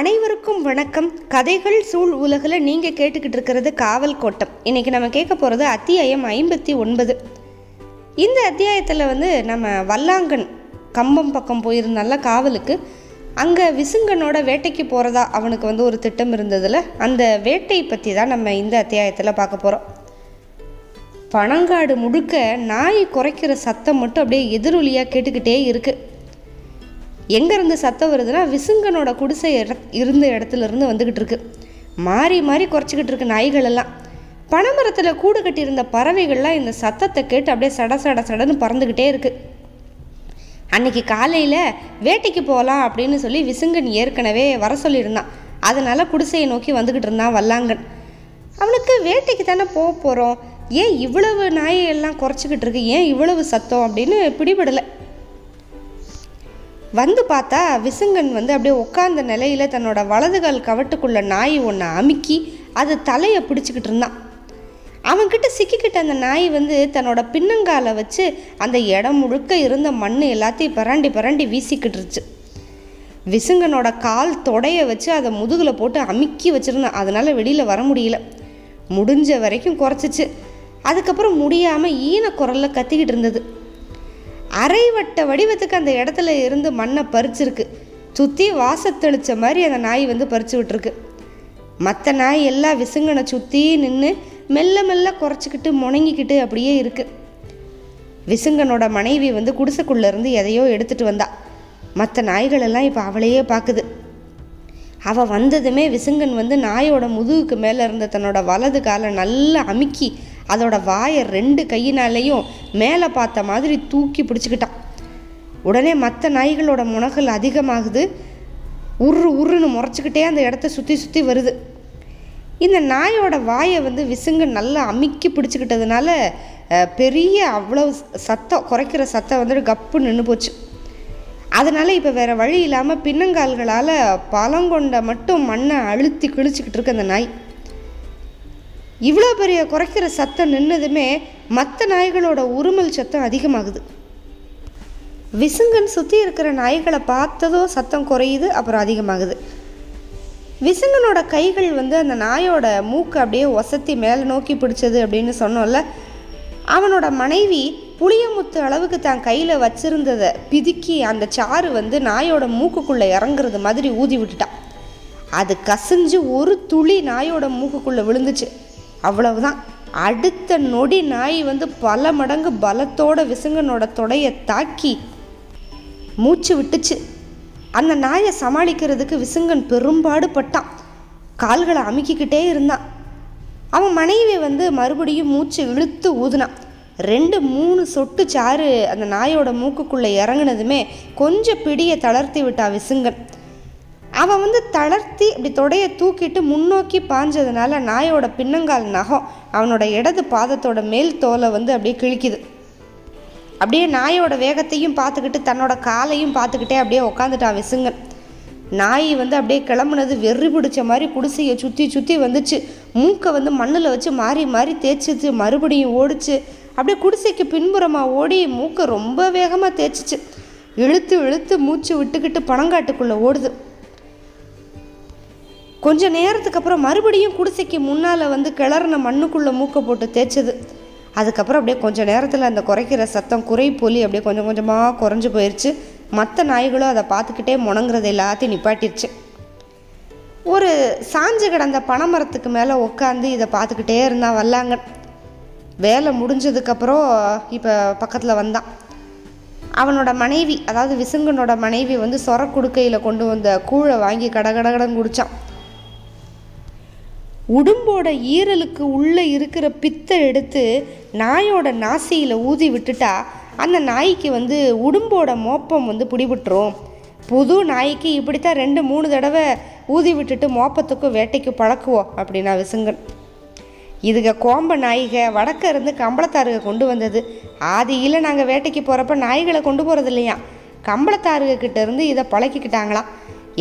அனைவருக்கும் வணக்கம். கதைகள் சூழ் உலகில் நீங்கள் கேட்டுக்கிட்டு இருக்கிறது காவல் கோட்டம். இன்றைக்கி நம்ம கேட்க போகிறது அத்தியாயம் ஐம்பத்தி ஒன்பது. இந்த அத்தியாயத்தில் வந்து நம்ம வல்லாங்கன் கம்பம் பக்கம் போயிருந்தால காவலுக்கு அங்கே விசுங்கனோட வேட்டைக்கு போகிறதா அவனுக்கு வந்து ஒரு திட்டம் இருந்ததில் அந்த வேட்டை பற்றி தான் நம்ம இந்த அத்தியாயத்தில் பார்க்க போகிறோம் பனங்காடு முழுக்க நாய் குறைக்கிற சத்தம் மட்டும் அப்படியே எதிரொலியாக கேட்டுக்கிட்டே இருக்குது எங்கேருந்து சத்தம் வருதுன்னா விசுங்கனோட குடிசை இட இருந்த இடத்துல இருந்து வந்துக்கிட்டு இருக்கு மாறி மாறி குறைச்சிக்கிட்டு இருக்கு நாய்கள் எல்லாம் பனைமரத்தில் கூடு கட்டியிருந்த பறவைகள்லாம் இந்த சத்தத்தை கேட்டு அப்படியே சட சட சடன்னு பறந்துக்கிட்டே இருக்கு. அன்னைக்கு காலையில் வேட்டைக்கு போகலாம் அப்படின்னு சொல்லி விசுங்கன் ஏற்கனவே வர சொல்லியிருந்தான். அதனால் குடிசையை நோக்கி வந்துக்கிட்டு இருந்தான் வல்லாங்கன். அவனுக்கு வேட்டைக்கு தானே போக போகிறோம் ஏன் இவ்வளவு நாயெல்லாம் குறைச்சிக்கிட்டு இருக்கு ஏன் இவ்வளவு சத்தம் அப்படின்னு பிடிபடலை. வந்து பார்த்தா விசுங்கன் வந்து அப்படியே உட்கார்ந்த நிலையில தன்னோட வலதுகால் கவட்டுக்குள்ள நாய் ஒன்று அமுக்கி அது தலையை பிடிச்சிக்கிட்டு இருந்தான். அவன்கிட்ட சிக்கிக்கிட்ட அந்த நாய் வந்து தன்னோட பின்னங்காலை வச்சு அந்த இடம் முழுக்க இருந்த மண் எல்லாத்தையும் பரண்டி பரண்டி வீசிக்கிட்டுருச்சு விசுங்கனோட கால் தொடைய வச்சு அதை முதுகில் போட்டு அமுக்கி வச்சுருந்தான். அதனால் வெளியில் வர முடியல. முடிஞ்ச வரைக்கும் குறைச்சிச்சு. அதுக்கப்புறம் முடியாமல் ஈன குரலில் கத்திக்கிட்டு இருந்தது. அரைவட்ட வடிவத்துக்கு அந்த இடத்துல இருந்து மண்ணை பறிச்சிருக்கு. சுற்றி வாசத்தெளிச்ச மாதிரி அந்த நாய் வந்து பறிச்சு விட்டுருக்கு. மற்ற நாய் எல்லாம் விசுங்கனை சுற்றி நின்று மெல்ல மெல்ல குறைச்சிக்கிட்டு முணங்கிக்கிட்டு அப்படியே இருக்கு. விசுங்கனோட மனைவி வந்து குடிசைக்குள்ளேருந்து எதையோ எடுத்துகிட்டு வந்தா. மற்ற நாய்களெல்லாம் இப்போ அவளையே பார்க்குது அவள் வந்ததுமே விசுங்கன் வந்து நாயோட முதுகுக்கு மேலே இருந்த தன்னோட வலது காலை நல்லா அமுக்கி அதோட வாயை ரெண்டு கையினாலேயும் மேலே பார்த்த மாதிரி தூக்கி பிடிச்சிக்கிட்டான் உடனே மற்ற நாய்களோட முனகல் அதிகமாகுது. உரு உருன்னு முறைச்சிக்கிட்டே அந்த இடத்த சுற்றி சுற்றி வருது. இந்த நாயோட வாயை வந்து விசுங்க நல்லா அமுக்கி பிடிச்சிக்கிட்டதுனால பெரிய அவ்வளோ சத்தம் குறைக்கிற சத்தம் வந்துட்டு கப்பு நின்று போச்சு. அதனால் இப்போ வேறு வழி இல்லாமல் பின்னங்கால்களால் பழங்கொண்ட மட்டும் மண்ணை அழுத்தி கிழிச்சிக்கிட்டு இருக்கு அந்த நாய். இவ்வளோ பெரிய குறைக்கிற சத்தம் நின்னதுமே மற்ற நாய்களோட உருமல் சத்தம் அதிகமாகுது. விசுங்கன் சுற்றி இருக்கிற நாய்களை பார்த்ததோ சத்தம் குறையுது அப்புறம் அதிகமாகுது. விசுங்கனோட கைகள் வந்து அந்த நாயோட மூக்கு அப்படியே ஒசத்தி மேலே நோக்கி பிடிச்சது அப்படின்னு சொன்னோம்ல அவனோட மனைவி புளியமுத்து அளவுக்கு தான் கையில் வச்சிருந்ததை பிதுக்கி அந்த சாறு வந்து நாயோட மூக்குக்குள்ளே இறங்குறது மாதிரி ஊதி விட்டுட்டான் அது கசிஞ்சு ஒரு துளி நாயோட மூக்குக்குள்ளே விழுந்துச்சு. அவ்வளவுதான். அடுத்த நொடி நாய் வந்து பல மடங்கு பலத்தோட விசுங்கனோட தொடையை தாக்கி மூச்சு விட்டுச்சு. அந்த நாயை சமாளிக்கிறதுக்கு விசுங்கன் பெரும்பாடு பட்டான் கால்களை அமுக்கிக்கிட்டே இருந்தான். அவன் மனைவி வந்து மறுபடியும் மூச்சு இழுத்து ஊதுனான். ரெண்டு மூணு சொட்டு சாறு அந்த நாயோட மூக்குக்குள்ளே இறங்குனதுமே கொஞ்சம் பிடியை தளர்த்தி விட்டா விசுங்கன். அவன் வந்து தளர்த்தி இப்படி தொடையை தூக்கிட்டு முன்னோக்கி பாஞ்சதுனால நாயோட பின்னங்கால் நகம் அவனோட இடது பாதத்தோட மேல் தோலை வந்து அப்படியே கிழிக்குது. அப்படியே நாயோட வேகத்தையும் பார்த்துக்கிட்டு தன்னோட காலையும் பார்த்துக்கிட்டே அப்படியே உக்காந்துட்டான் விசுங்கன். நாய் வந்து அப்படியே கிளம்புனது வெறி பிடிச்ச மாதிரி குடிசையை சுற்றி சுற்றி வந்துச்சு. மூக்கை வந்து மண்ணில் வச்சு மாறி மாறி தேய்ச்சிச்சு மறுபடியும் ஓடிச்சு. அப்படியே குடிசைக்கு பின்புறமாக ஓடி மூக்கை ரொம்ப வேகமாக தேய்ச்சிச்சு. இழுத்து இழுத்து மூச்சு விட்டுக்கிட்டு பனங்காட்டுக்குள்ளே ஓடுது. கொஞ்ச நேரத்துக்கு அப்புறம் மறுபடியும் குடிசைக்கு முன்னால் வந்து கிளறின மண்ணுக்குள்ளே மூக்கை போட்டு தேய்ச்சது. அதுக்கப்புறம் அப்படியே கொஞ்சம் நேரத்தில் அந்த குறைக்கிற சத்தம் குறை போலி அப்படியே கொஞ்சம் கொஞ்சமாக குறைஞ்சு போயிடுச்சு மற்ற நாய்களும் அதை பார்த்துக்கிட்டே முணங்குறது எல்லாத்தையும் நிப்பாட்டிருச்சு. ஒரு சாஞ்சு கிடந்த பனைமரத்துக்கு மேலே உட்காந்து இதை பார்த்துக்கிட்டே இருந்தான் வல்லாங்க வேலை முடிஞ்சதுக்கப்புறம் இப்போ பக்கத்தில் வந்தான். அவனோட மனைவி அதாவது விசுங்கனோட மனைவி வந்து சொர குடுக்கையில் கொண்டு வந்த கூழை வாங்கி கடகடகடன் குடித்தான் உடும்போட ஈரலுக்கு உள்ளே இருக்கிற பித்தை எடுத்து நாயோட நாசியில் ஊதி விட்டுட்டா அந்த நாய்க்கு வந்து உடும்போட மோப்பம் வந்து பிடிபட்டுரும். புது நாய்க்கு இப்படித்தான் ரெண்டு மூணு தடவை ஊதி விட்டுட்டு மோப்பத்துக்கும் வேட்டைக்கும் பழக்குவோம் அப்படின்னா விசுங்கன். இதுக கோம்ப நாய்க வடக்க இருந்து கம்பளத்தாருக கொண்டு வந்தது. ஆதியில் நாங்கள் வேட்டைக்கு போகிறப்ப நாய்களை கொண்டு போகிறது இல்லையா கம்பளத்தாருக இருந்து இதை பழக்கிக்கிட்டாங்களாம்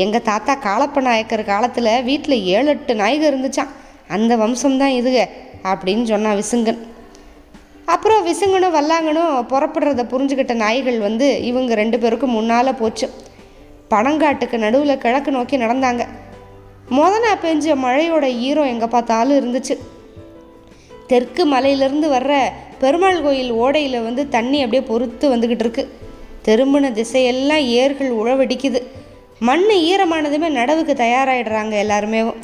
எங்கள் தாத்தா காளப்ப நாயக்கர் காலத்தில் வீட்டில் ஏழு எட்டு நாய்கள் இருந்துச்சான் அந்த வம்சம்தான் இதுக அப்படின்னு சொன்னான் விசுங்கன். அப்புறம் விசுங்கனும் வல்லாங்கனும் புறப்படுறத புரிஞ்சுக்கிட்ட நாய்கள் வந்து இவங்க ரெண்டு பேருக்கும் முன்னால் போச்சு. பனங்காட்டுக்கு நடுவில் கிழக்கு நோக்கி நடந்தாங்க. மொதனா பெஞ்ச மழையோட ஈரம் எங்கே பார்த்தாலும் இருந்துச்சு. தெற்கு மலையிலேருந்து வர்ற பெருமாள் கோயில் ஓடையில் வந்து தண்ணி அப்படியே பொறுத்து வந்துக்கிட்டு இருக்கு. திரும்பின திசையெல்லாம் ஏர்கள் உழவடிக்குது. மண் ஈரமானதுமே நடவுக்கு தயாராகிடுறாங்க எல்லாருமேவும்.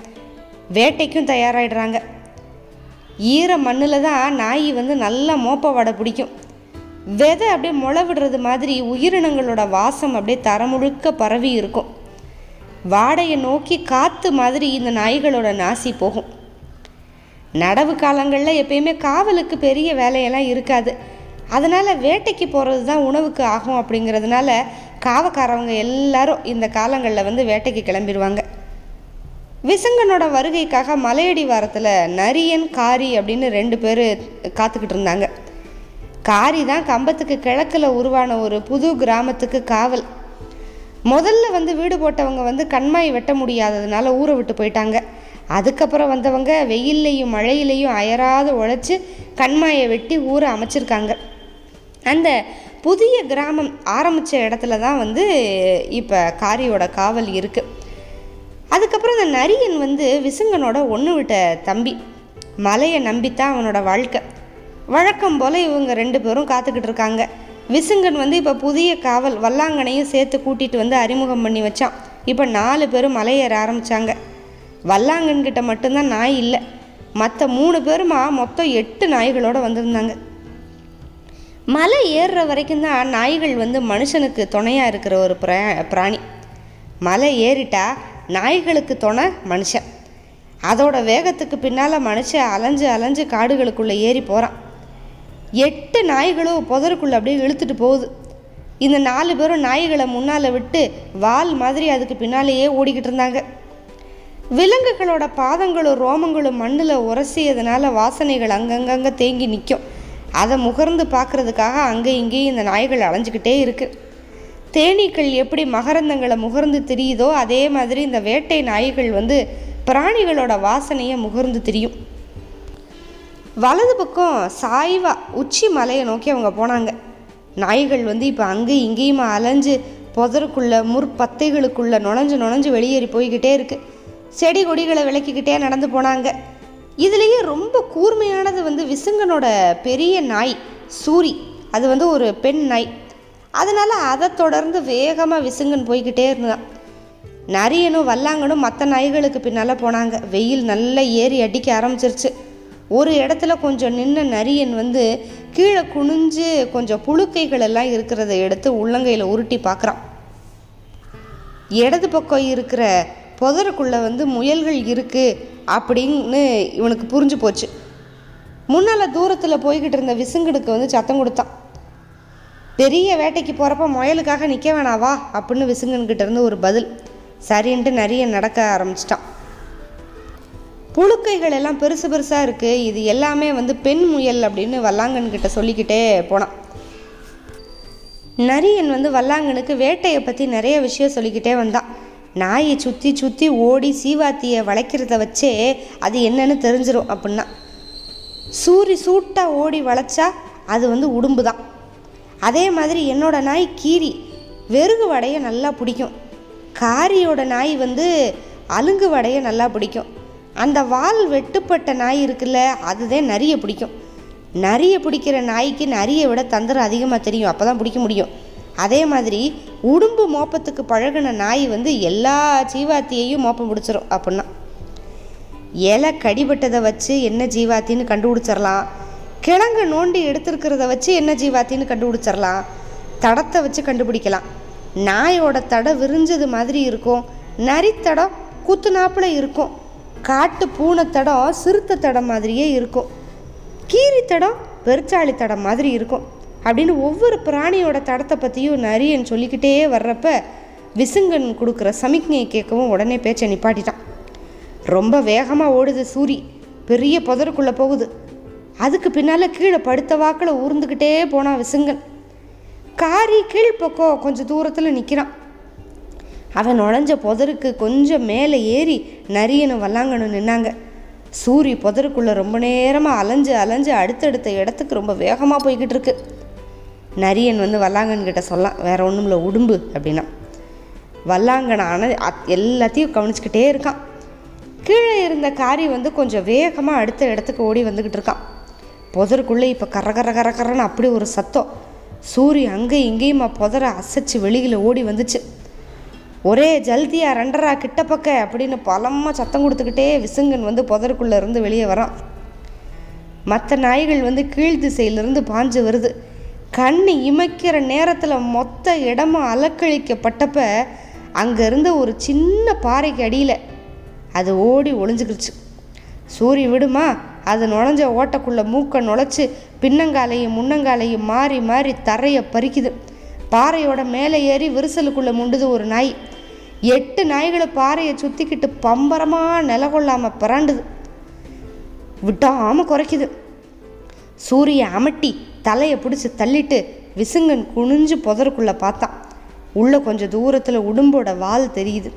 வேட்டைக்கும் தயாராகிடுறாங்க ஈர மண்ணில் தான் நாய் வந்து நல்லா மோப்ப வடை பிடிக்கும். விதை அப்படியே முளை விடுறது மாதிரி உயிரினங்களோட வாசம் அப்படியே தரமுழுக்க பரவி இருக்கும். வாடையை நோக்கி காற்று மாதிரி இந்த நாய்களோட நாசி போகும். நடவு காலங்களில் எப்பயுமே காவலுக்கு பெரிய வேலையெல்லாம் இருக்காது. அதனால் வேட்டைக்கு போகிறது தான் உணவுக்கு ஆகும் அப்படிங்கிறதுனால காவக்காரவங்க எல்லாரும் இந்த காலங்களில் வந்து வேட்டைக்கு கிளம்பிடுவாங்க விசங்கனோட வருகைக்காக மலையடி வாரத்தில் நரியன் காரி அப்படின்னு ரெண்டு பேர் காத்துக்கிட்டு இருந்தாங்க. காரி தான் கம்பத்துக்கு கிழக்கில் உருவான ஒரு புது கிராமத்துக்கு காவல். முதல்ல வந்து வீடு போட்டவங்க வந்து கண்மாய் வெட்ட முடியாததுனால ஊரை விட்டு போயிட்டாங்க. அதுக்கப்புறம் வந்தவங்க வெயில்லையும் மழையிலையும் அயராது உழைச்சி கண்மாயை வெட்டி ஊரை அமைச்சிருக்காங்க. அந்த புதிய கிராமம் ஆரம்பித்த இடத்துல தான் வந்து இப்போ காரியோட காவல் இருக்குது அதுக்கப்புறம் அந்த நரியன் வந்து விசுங்கனோட ஒன்று விட்ட தம்பி. மலையை நம்பித்தான் அவனோட வாழ்க்கை. வழக்கம் போல் இவங்க ரெண்டு பேரும் காத்துக்கிட்டு இருக்காங்க. விசுங்கன் வந்து இப்போ புதிய காவல் வல்லாங்கனையும் சேர்த்து கூட்டிகிட்டு வந்து அறிமுகம் பண்ணி வச்சான். இப்போ நாலு பேரும் மலையேற ஆரம்பித்தாங்க வல்லாங்கன்கிட்ட மட்டும்தான் நாய் இல்லை. மற்ற மூணு பேருமா மொத்தம் எட்டு நாய்களோடு வந்திருந்தாங்க. மலை ஏறுற வரைக்கும் தான் நாய்கள் வந்து மனுஷனுக்கு துணையாக இருக்கிற ஒரு பிரா பிராணி. மலை ஏறிட்டா நாய்களுக்கு துணை மனுஷன். அதோட வேகத்துக்கு பின்னால் மனுஷன் அலைஞ்சு அலைஞ்சு காடுகளுக்குள்ளே ஏறி போகிறான் எட்டு நாய்களும் புதருக்குள்ளே அப்படியே இழுத்துட்டு போகுது. இந்த நாலு பேரும் நாய்களை முன்னால் விட்டு வால் மாதிரி அதுக்கு பின்னாலேயே ஓடிக்கிட்டு இருந்தாங்க. விலங்குகளோட பாதங்களும் ரோமங்களும் மண்ணில் உரசியதுனால வாசனைகள் அங்கங்கங்கே தேங்கி நிற்கும் அதை முகர்ந்து பார்க்குறதுக்காக அங்கே இங்கேயும் இந்த நாய்கள் அலைஞ்சிக்கிட்டே இருக்குது தேனீக்கள் எப்படி மகரந்தங்களை முகர்ந்து திரியுதோ அதே மாதிரி இந்த வேட்டை நாய்கள் வந்து பிராணிகளோட வாசனையை முகர்ந்து திரியும். வலது பக்கம் சாய்வா உச்சி மலையை நோக்கி அவங்க போனாங்க. நாய்கள் வந்து இப்போ அங்கேயும் இங்கேயுமா அலைஞ்சு புதருக்குள்ள முற்பத்தைகளுக்குள்ள நுழைஞ்சு நுழைஞ்சு வெளியேறி போய்கிட்டே இருக்கு. செடி கொடிகளை விளக்கிக்கிட்டே நடந்து போனாங்க. இதுலேயே ரொம்ப கூர்மையானது வந்து விசுங்கனோட பெரிய நாய் சூரி. அது வந்து ஒரு பெண் நாய். அதனால் அதை தொடர்ந்து வேகமாக விசுங்கன் போய்கிட்டே இருந்தான் நரியனும் வல்லாங்கனும் மற்ற நாய்களுக்கு பின்னால் போனாங்க. வெயில் நல்லா ஏறி அடிக்க ஆரம்பிச்சிருச்சு. ஒரு இடத்துல கொஞ்சம் நின்ன நரியன் வந்து கீழே குனிஞ்சு கொஞ்சம் புழுக்கைகள் எல்லாம் இருக்கிறத எடுத்து உள்ளங்கையில் உருட்டி பார்க்குறான் இடது பக்கம் இருக்கிற புதருக்குள்ளே வந்து முயல்கள் இருக்குது அப்படின்னு இவனுக்கு புரிஞ்சு போச்சு. முன்னால் தூரத்தில் போய்கிட்டு இருந்த விசுங்கடுக்கு வந்து சத்தம் கொடுத்தான். பெரிய வேட்டைக்கு போகிறப்ப முயலுக்காக நிற்க வேணாவா அப்படின்னு விசுங்கன்கிட்ட இருந்து ஒரு பதில். சரின்ட்டு நிறைய நடக்க ஆரம்பிச்சிட்டான். புழுக்கைகள் எல்லாம் பெருசு பெருசாக இருக்குது இது எல்லாமே வந்து பெண் முயல் அப்படின்னு வல்லாங்கன்கிட்ட சொல்லிக்கிட்டே போனான். நரியன் வந்து வல்லாங்கனுக்கு வேட்டையை பற்றி நிறைய விஷயம் சொல்லிக்கிட்டே வந்தான். நாயை சுற்றி சுற்றி ஓடி சீவாத்தியை வளைக்கிறத வச்சே அது என்னன்னு தெரிஞ்சிடும் அப்படின்னா. சூரி சூட்டாக ஓடி வளைச்சா அது வந்து உடும்பு தான் அதே மாதிரி என்னோட நாய் கீரி. வெறுகு வடையை நல்லா பிடிக்கும். காரியோட நாய் வந்து அலுங்கு வடையை நல்லா பிடிக்கும். அந்த வால் வெட்டுப்பட்ட நாய் இருக்குல்ல அதுதான் நிறைய பிடிக்கும். நிறைய பிடிக்கிற நாய்க்கு நிறைய விட தந்திரம் அதிகமாக தெரியும். அப்போ தான் பிடிக்க முடியும். அதே மாதிரி உடும்பு மோப்பத்துக்கு பழகின நாய் வந்து எல்லா ஜீவாத்தியையும் மோப்பம் பிடிச்சிரும் அப்படின்னா. இலை கடிபட்டதை வச்சு என்ன ஜீவாத்தின்னு கண்டுபிடிச்சிடலாம் கிழங்கு நோண்டி எடுத்திருக்கிறத வச்சு என்ன ஜீவாத்தின்னு கண்டுபிடிச்சிடலாம். தடத்தை வச்சு கண்டுபிடிக்கலாம். நாயோட தடை விரிஞ்சது மாதிரி இருக்கும். நரித்தடம் குத்துனாப்புல இருக்கும். காட்டு பூனை தடம் சிறுத்தை தடம் மாதிரியே இருக்கும். கீரி தடம் பெருச்சாளி தடம் மாதிரி இருக்கும். அப்படின்னு ஒவ்வொரு பிராணியோட தடத்தை பற்றியும் நரியன் சொல்லிக்கிட்டே வர்றப்ப விசுங்கன் கொடுக்குற சமிக்ஞையை கேட்கவும் உடனே பேச்சை நிப்பாட்டிட்டான். ரொம்ப வேகமாக ஓடுது சூரி. பெரிய புதருக்குள்ளே போகுது. அதுக்கு பின்னால் கீழே படுத்த வாக்கில் ஊர்ந்துக்கிட்டே போனான் விசுங்கன் காரி கீழ்ப்பக்கம் கொஞ்சம் தூரத்தில் நிற்கிறான் அவன் நுழைஞ்ச புதருக்கு கொஞ்சம் மேலே ஏறி நரியனும் வல்லாங்கனும் நின்னாங்க. சூரி புதருக்குள்ளே ரொம்ப நேரமாக அலைஞ்சு அலைஞ்சு அடுத்தடுத்த இடத்துக்கு ரொம்ப வேகமாக போய்கிட்டு இருக்கு. நரியன் வந்து வல்லாங்கன்கிட்ட சொல்லலாம் வேற ஒன்றும் இல்லை உடும்பு அப்படின்னா. வல்லாங்கனான எல்லாத்தையும் கவனிச்சுக்கிட்டே இருக்கான். கீழே இருந்த காரி வந்து கொஞ்சம் வேகமாக அடுத்த இடத்துக்கு ஓடி வந்துக்கிட்டு இருக்கான். புதருக்குள்ளே இப்போ கர கர கர கரன்னு அப்படி ஒரு சத்தம். சூரிய அங்கே இங்கேயுமா புதரை அசைச்சு வெளியில் ஓடி வந்துச்சு. ஒரே ஜல்தியா ரெண்டரா கிட்ட பக்க அப்படின்னு பலமாக சத்தம் கொடுத்துக்கிட்டே விசுங்கன் வந்து புதருக்குள்ளே இருந்து வெளியே வரான். மற்ற நாய்கள் வந்து கீழ் திசையிலிருந்து பாஞ்சு வருது. கண் இமைக்கிற நேரத்தில் மொத்த இடமும் அலக்கழிக்கப்பட்டப்ப அங்கேருந்து ஒரு சின்ன பாறைக்கு அடியில் அது ஓடி ஒளிஞ்சுக்கிடுச்சு. சூரி விடுமா? அது நுழைஞ்ச ஓட்டக்குள்ளே மூக்கை நுழைச்சி பின்னங்காலையும் முன்னங்காலையும் மாறி மாறி தரையை பறிக்குது. பாறையோட மேலே ஏறி விரிசலுக்குள்ளே முண்டுது ஒரு நாய். எட்டு நாய்களை பாறையை சுற்றிக்கிட்டு பம்பரமாக நில கொள்ளாமல் பிறாண்டுது விட்டாமல் குறைக்குது. சூரிய அமட்டி தலையை பிடிச்சி தள்ளிட்டு விசுங்கன் குனிஞ்சு புதருக்குள்ளே பார்த்தான் உள்ளே கொஞ்சம் தூரத்தில் உடும்போட வால் தெரியுது.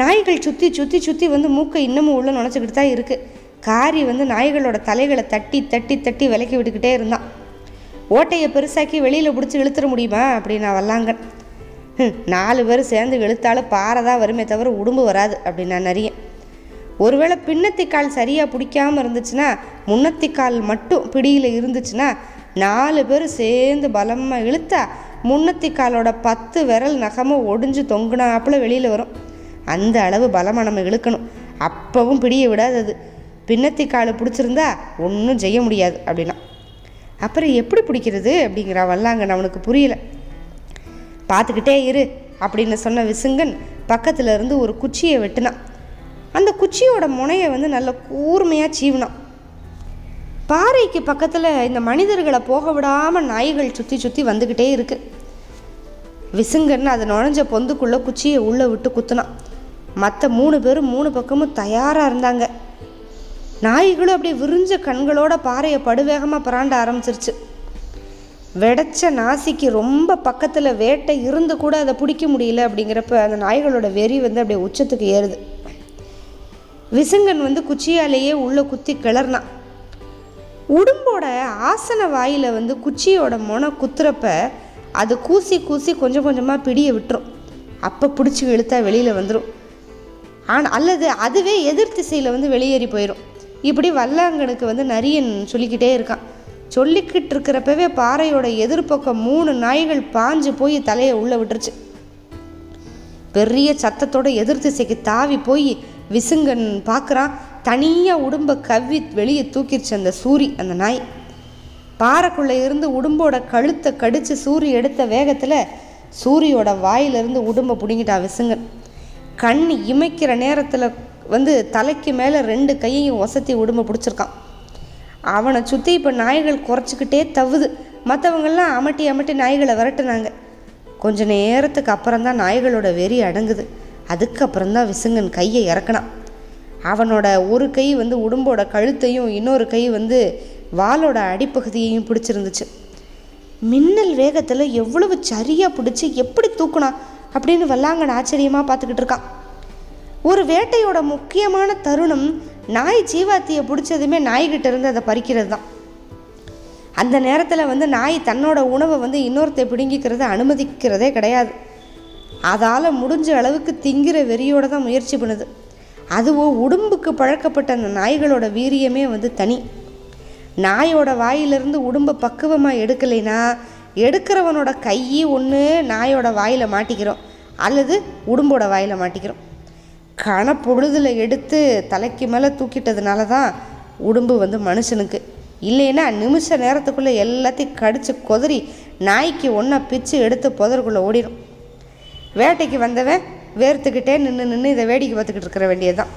நாய்கள் சுற்றி சுற்றி சுற்றி வந்து மூக்கை இன்னமும் உள்ளே நுழைச்சிக்கிட்டு தான் இருக்குது காரி வந்து நாய்களோட தலைகளை தட்டி தட்டி தட்டி விலக்கி விட்டுக்கிட்டே இருந்தான். ஓட்டையை பெருசாக்கி வெளியில் பிடிச்சி இழுத்துற முடியுமா? அப்படின்னா வல்லாங்கன் நாலு பேர் சேர்ந்து இழுத்தாலும் பாறை தான் வருமே தவிர உடும்பு வராது அப்படின்னா நிறைய ஒருவேளை பின்னத்திக்கால் சரியாக பிடிக்காமல் இருந்துச்சுன்னா முன்னத்திக்கால் மட்டும் பிடியில் இருந்துச்சுன்னா நாலு பேர் சேர்ந்து பலமாக இழுத்தா முன்னத்திக்காலோட பத்து விரல் நகமும் ஒடிஞ்சு தொங்குனாப்புல வெளியில் வரும். அந்த அளவு பலமாக நம்ம இழுக்கணும். அப்பவும் பிடிய விடாதது. பின்னத்திக்கால் பிடிச்சிருந்தா ஒன்றும் செய்ய முடியாது அப்படின்னா. அப்புறம் எப்படி பிடிக்கிறது அப்படிங்கிறா வல்லாங்கன் அவனுக்கு புரியல. பார்த்துக்கிட்டே இரு அப்படின்னு சொன்ன விசுங்கன் பக்கத்தில் இருந்து ஒரு குச்சியை வெட்டினான். அந்த குச்சியோட முனையை வந்து நல்ல கூர்மையாக சீவினான். பாறைக்கு பக்கத்தில் இந்த மனிதர்களை போக விடாமல் நாய்கள் சுற்றி சுற்றி வந்துக்கிட்டே இருக்கு. விசுங்கன் அதை நுழைஞ்ச பொந்துக்குள்ளே குச்சியை உள்ளே விட்டு குத்துனான். மற்ற மூணு பேரும் மூணு பக்கமும் தயாராக இருந்தாங்க. நாய்களும் அப்படியே விரிஞ்ச கண்களோட பாறையை படுவேகமாக பிராண்ட ஆரம்பிச்சிருச்சு. வெடைச்ச நாசிக்கு ரொம்ப பக்கத்தில் வேட்டை இருந்து கூட அதை பிடிக்க முடியல அப்படிங்கிறப்ப அந்த நாய்களோட வெறி வந்து அப்படியே உச்சத்துக்கு ஏறுது. விசுங்கன் வந்து குச்சியாலேயே உள்ளே குத்தி கிளறினான் உடும்போட ஆசன வாயில் வந்து குச்சியோட முனை குத்துறப்ப அது கூசி கூசி கொஞ்சம் கொஞ்சமாக பிடிய விட்டுரும். அப்போ பிடிச்சி இழுத்தா வெளியில் வந்துடும் ஆனால் அல்லது அதுவே எதிர் திசையில் வந்து வெளியேறி போயிடும் இப்படி வல்லாங்கனுக்கு வந்து நரியன் சொல்லிக்கிட்டே இருக்கான். சொல்லிக்கிட்டு இருக்கிறப்பவே பாறையோட எதிர்ப்பக்கம் மூணு நாய்கள் பாஞ்சு போய் தலையை உள்ளே விட்டுருச்சு. பெரிய சத்தத்தோட எதிர் திசைக்கு தாவி போய் விசுங்கன் பார்க்குறான். தனியாக உடம்ப கவ்வி வெளியே தூக்கிடுச்சு அந்த சூரி அந்த நாய். பாறைக்குள்ளே இருந்து உடும்போட கழுத்தை கடித்து சூரி எடுத்த வேகத்தில் சூரியோட வாயிலிருந்து உடும்பை பிடுங்கிட்டான் விசுங்கன். கண் இமைக்கிற நேரத்தில் வந்து தலைக்கு மேலே ரெண்டு கையையும் ஒசத்தி உடம்பு பிடிச்சிருக்கான். அவனை சுற்றி இப்போ நாய்கள் குறைச்சிக்கிட்டே தவுது மற்றவங்கெல்லாம் அமட்டி அமட்டி நாய்களை விரட்டுனாங்க. கொஞ்ச நேரத்துக்கு அப்புறம் தான் நாய்களோட வெறி அடங்குது. அதுக்கப்புறம் தான் விசுங்கன் கையை இறக்கினான். அவனோட ஒரு கை வந்து உடம்போட கழுத்தையும் இன்னொரு கை வந்து வாலோட அடிப்பகுதியையும் பிடிச்சிருந்துச்சு. மின்னல் வேகத்தில் எவ்வளவு சரியாக பிடிச்சி எப்படி தூக்குனான் அப்படின்னு வல்லாங்கன் ஆச்சரியமாக பார்த்துக்கிட்டு இருக்கான். ஒரு வேட்டையோட முக்கியமான தருணம் நாய் ஜீவாத்தியை பிடிச்சதுமே நாய்கிட்ட இருந்து அதை பறிக்கிறது தான். அந்த நேரத்தில் வந்து நாய் தன்னோட உணவை வந்து இன்னொருத்தை பிடுங்கிக்கிறத அனுமதிக்கிறதே கிடையாது. அதால் முடிஞ்ச அளவுக்கு திங்கிற வெறியோட தான் முயற்சி பண்ணுது. அதுவும் உடும்புக்கு பழக்கப்பட்ட அந்த நாய்களோட வீரியமே வந்து தனி. நாயோட வாயிலிருந்து உடும்பை பக்குவமாக எடுக்கலைன்னா எடுக்கிறவனோட கையை ஒன்று நாயோட வாயில் மாட்டிக்கிறோம். அல்லது உடும்போட வாயில் மாட்டிக்கிறோம். கணப்பொழுதில் எடுத்து தலைக்கு மேலே தூக்கிட்டதுனால தான் உடும்பு வந்து மனுஷனுக்கு. இல்லைன்னா நிமிஷ நேரத்துக்குள்ளே எல்லாத்தையும் கடித்து கொதறி நாய்க்கு ஒன்றா பிச்சு எடுத்து புதருக்குள்ளே ஓடிடும் வேட்டைக்கு வந்தவன் வேர்த்துக்கிட்டே நின்று நின்று இதை வேடிக்கை பார்த்துக்கிட்டு இருக்கிற வேண்டியதுதான்.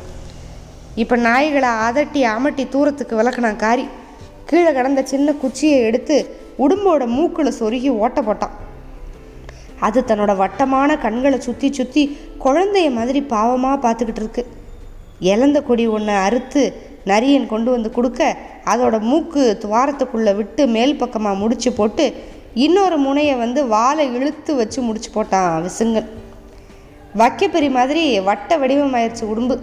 இப்போ நாய்களை அதட்டி அமட்டி தூரத்துக்கு விளக்குனான் காரி. கீழே கடந்த சின்ன குச்சியை எடுத்து உடும்போட மூக்கில் சொருகி ஓட்ட போட்டான். அது தன்னோட வட்டமான கண்களை சுற்றி சுற்றி குழந்தைய மாதிரி பாவமாக பார்த்துக்கிட்டு இருக்கு. இழந்த கொடி ஒன்றை அறுத்து நரியன் கொண்டு வந்து கொடுக்க அதோட மூக்கு துவாரத்துக்குள்ளே விட்டு மேல் பக்கமாக முடிச்சு போட்டு இன்னொரு முனையை வந்து வாழை இழுத்து வச்சு முடிச்சு போட்டான் விசுங்கன். வக்கப்பெரி மாதிரி வட்ட வடிவமாயிருச்சு உடும்பு.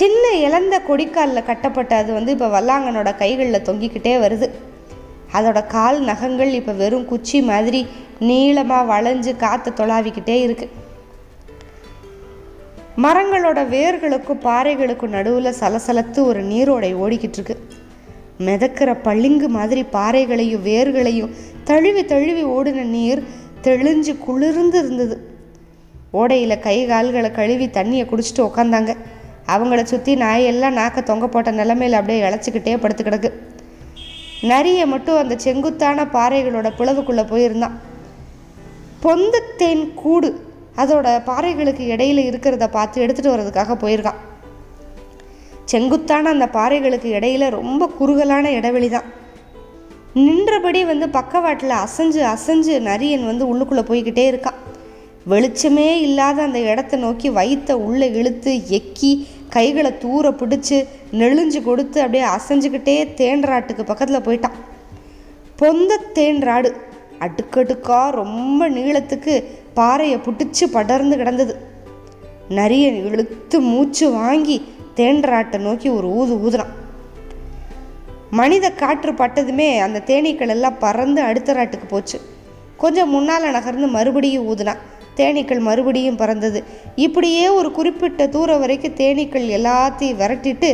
சின்ன இழந்த கொடிக்காலில் கட்டப்பட்ட அது வந்து இப்போ வல்லாங்கனோட கைகளில் தொங்கிக்கிட்டே வருது. அதோட கால் நகங்கள் இப்போ வெறும் குச்சி மாதிரி நீளமாக வளைஞ்சு காற்று தொலாவிக்கிட்டே இருக்கு. மரங்களோட வேர்களுக்கும் பாறைகளுக்கும் நடுவில் சலசலத்து ஒரு நீரோடை ஓடிக்கிட்டு இருக்கு. மிதக்கிற பளிங்கு மாதிரி பாறைகளையும் வேர்களையும் தழுவி தழுவி ஓடின நீர் தெளிஞ்சு குளிர்ந்து இருந்தது. ஓடையில் கை கால்களை கழுவி தண்ணியை குடிச்சிட்டு உக்காந்தாங்க. அவங்கள சுற்றி நாயெல்லாம் நாக்க தொங்க போட்ட நிலமையில் அப்படியே இழைச்சிக்கிட்டே படுத்து கிடக்கு. நரியை மட்டும் அந்த செங்குத்தான பாறைகளோட பிளவுக்குள்ளே போயிருந்தான். பொந்தத்தேன் கூடு அதோட பாறைகளுக்கு இடையில இருக்கிறத பார்த்து எடுத்துகிட்டு வர்றதுக்காக போயிருக்கான். செங்குத்தான அந்த பாறைகளுக்கு இடையில ரொம்ப குறுகலான இடைவெளி தான் நின்றபடி வந்து பக்கவாட்டில் அசைஞ்சு அசைஞ்சு நரியன் வந்து உள்ளுக்குள்ளே போய்கிட்டே இருக்கான். வெளிச்சமே இல்லாத அந்த இடத்த நோக்கி வயிற்ற உள்ளே இழுத்து எக்கி கைகளை தூர பிடிச்சி நெளிஞ்சு கொடுத்து அப்படியே அசைஞ்சுக்கிட்டே தேன்றாட்டுக்கு பக்கத்தில் போயிட்டான். பொந்த தேன்றாடு அடுக்கடுக்கா ரொம்ப நீளத்துக்கு பாறையை பிடிச்சி படர்ந்து கிடந்தது. நிறைய இழுத்து மூச்சு வாங்கி தேன்றாட்டை நோக்கி ஒரு ஊது ஊதுனான். மனித காற்று பட்டதுமே அந்த தேனீக்கள் எல்லாம் பறந்து அடுத்த ராட்டுக்கு போச்சு. கொஞ்சம் முன்னால் நகர்ந்து மறுபடியும் ஊதுனான். தேனீக்கள் மறுபடியும் பறந்தது. இப்படியே ஒரு குறிப்பிட்ட தூரம் வரைக்கும் தேனீக்கள் எல்லாத்தையும் விரட்டிட்டு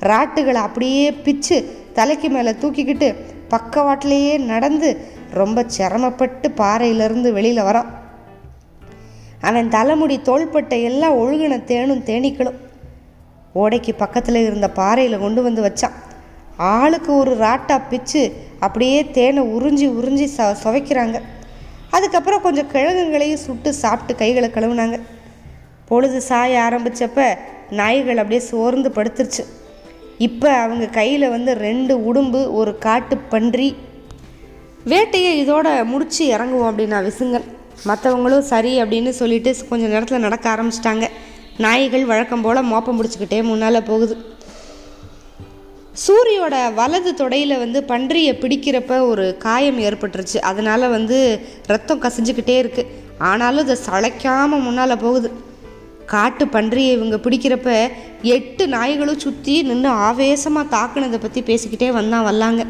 ராட்டுகளை அப்படியே பிச்சு தலைக்கு மேலே தூக்கிக்கிட்டு பக்கவாட்டிலேயே நடந்து ரொம்ப சிரமப்பட்டு பாறையிலேருந்து வெளியில் வரான் அவன் தலைமுடி தோள்பட்டை எல்லாம் ஒழுகின தேனும் தேனீக்களும் ஓடைக்கு பக்கத்தில் இருந்த பாறையில் கொண்டு வந்து வச்சான் ஆளுக்கு ஒரு ராட்டா பிச்சு அப்படியே தேனை உறிஞ்சி உறிஞ்சி ச சுவைக்கிறாங்க. அதுக்கப்புறம் கொஞ்சம் கிழங்குங்களையும் சுட்டு சாப்பிட்டு கைகளை கழுவுனாங்க. பொழுது சாய ஆரம்பித்தப்ப நாய்கள் அப்படியே சோர்ந்து படுத்துருச்சு. இப்போ அவங்க கையில் வந்து ரெண்டு உடும்பு ஒரு காட்டு பன்றி. வேட்டையை இதோட முடித்து இறங்குவோம் அப்படின்னா விசுங்கன் மற்றவங்களும் சரி அப்படின்னு சொல்லிட்டு கொஞ்சம் நேரத்தில் நடக்க ஆரம்பிச்சிட்டாங்க. நாய்கள் வழக்கம் போல் மோப்பம் பிடிச்சிக்கிட்டே முன்னால் போகுது. சூரியோட வலது தொடையில் வந்து பன்றியை பிடிக்கிறப்ப ஒரு காயம் ஏற்பட்டுருச்சு. அதனால் வந்து ரத்தம் கசிஞ்சுக்கிட்டே இருக்குது ஆனாலும் அதை சளைக்காமல் முன்னால் போகுது. காட்டு பன்றியை இவங்க பிடிக்கிறப்ப எட்டு நாய்களும் சுற்றி நின்று ஆவேசமாக தாக்குனதை பற்றி பேசிக்கிட்டே வந்தான் வல்லாங்க.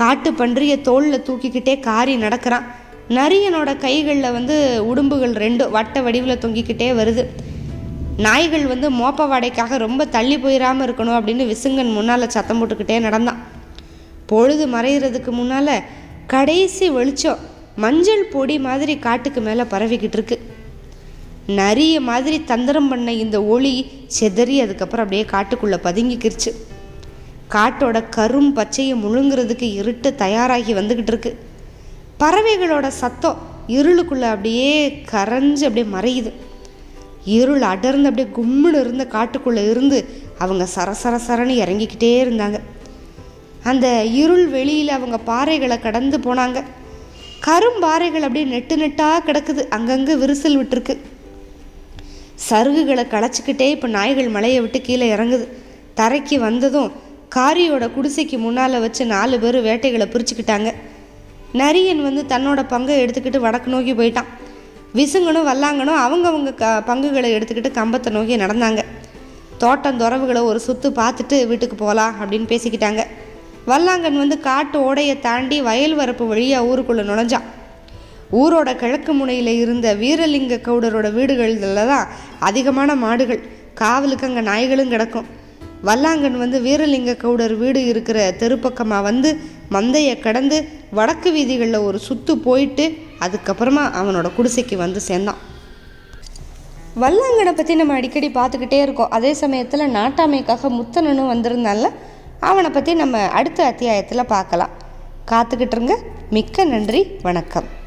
காட்டு பன்றியை தோளில் தூக்கிக்கிட்டே காரி நடக்கிறான். நரியனோட கைகளில் வந்து உடும்புகள் ரெண்டும் வட்ட வடிவில் தொங்கிக்கிட்டே வருது. நாய்கள் வந்து மோப்ப வாடைக்காக ரொம்ப தள்ளி போயிடாமல் இருக்கணும் அப்படின்னு விசுங்கன் முன்னால் சத்தம் போட்டுக்கிட்டே நடந்தான். பொழுது மறையிறதுக்கு முன்னால் கடைசி வெளிச்சம் மஞ்சள் பொடி மாதிரி காட்டுக்கு மேலே பரவிக்கிட்டு இருக்கு. நிறைய மாதிரி தந்திரம் பண்ண இந்த ஒளி செதறி அதுக்கப்புறம் அப்படியே காட்டுக்குள்ளே பதுங்கிக்கிருச்சு. காட்டோட கரும் பச்சையை முழுங்கிறதுக்கு இருட்டு தயாராகி வந்துக்கிட்டு இருக்கு. பறவைகளோட சத்தம் இருளுக்குள்ளே அப்படியே கரைஞ்சு அப்படியே மறையுது. இருள் அடர்ந்து அப்படியே கும்முன்னு இருந்த காட்டுக்குள்ளே இருந்து அவங்க சரசர சரன்னு இறங்கிக்கிட்டே இருந்தாங்க. அந்த இருள் வெளியில் அவங்க பாறைகளை கடந்து போனாங்க. கரும்பாறைகள் அப்படியே நெட்டு நெட்டாக கிடக்குது. அங்கங்கே விரிசல் விட்டுருக்கு. சருகுகளை களைச்சிக்கிட்டே இப்போ நாய்கள் மலையை விட்டு கீழே இறங்குது. தரைக்கு வந்ததும் காரியோட குடிசைக்கு முன்னால் வச்சு நாலு பேர் வேட்டைகளை பிரிச்சுக்கிட்டாங்க. நரியன் வந்து தன்னோட பங்கை எடுத்துக்கிட்டு வடக்கு நோக்கி போயிட்டான். விசுங்கனும் வல்லாங்கனும் அவங்கவுங்க க பங்குகளை எடுத்துக்கிட்டு கம்பத்தை நோக்கி நடந்தாங்க. தோட்டம் துறவுகளை ஒரு சுற்று பார்த்துட்டு வீட்டுக்கு போகலாம் அப்படின்னு பேசிக்கிட்டாங்க. வல்லாங்கன் வந்து காட்டு ஓடையை தாண்டி வயல் வரப்பு வழியாக ஊருக்குள்ளே நுழைஞ்சான். ஊரோட கிழக்கு முனையில் இருந்த வீரலிங்க கவுடரோட வீடுகளில் தான் அதிகமான மாடுகள் காவலுக்கு அங்கே நாய்களும் கிடக்கும். வல்லாங்கன் வந்து வீரலிங்க கவுடர் வீடு இருக்கிற தெருப்பக்கமாக வந்து மந்தையை கடந்து வடக்கு வீதிகளில் ஒரு சுற்று போயிட்டு அதுக்கப்புறமா அவனோட குடிசைக்கு வந்து சேர்ந்தான். வல்லாங்கனை பற்றி நம்ம அடிக்கடி பார்த்துக்கிட்டே இருக்கோம். அதே சமயத்தில் நாட்டாமைக்காக முத்தனனும் வந்திருந்தால அவனை பற்றி நம்ம அடுத்த அத்தியாயத்தில் பார்க்கலாம். காத்துக்கிட்டுருங்க மிக்க நன்றி. வணக்கம்.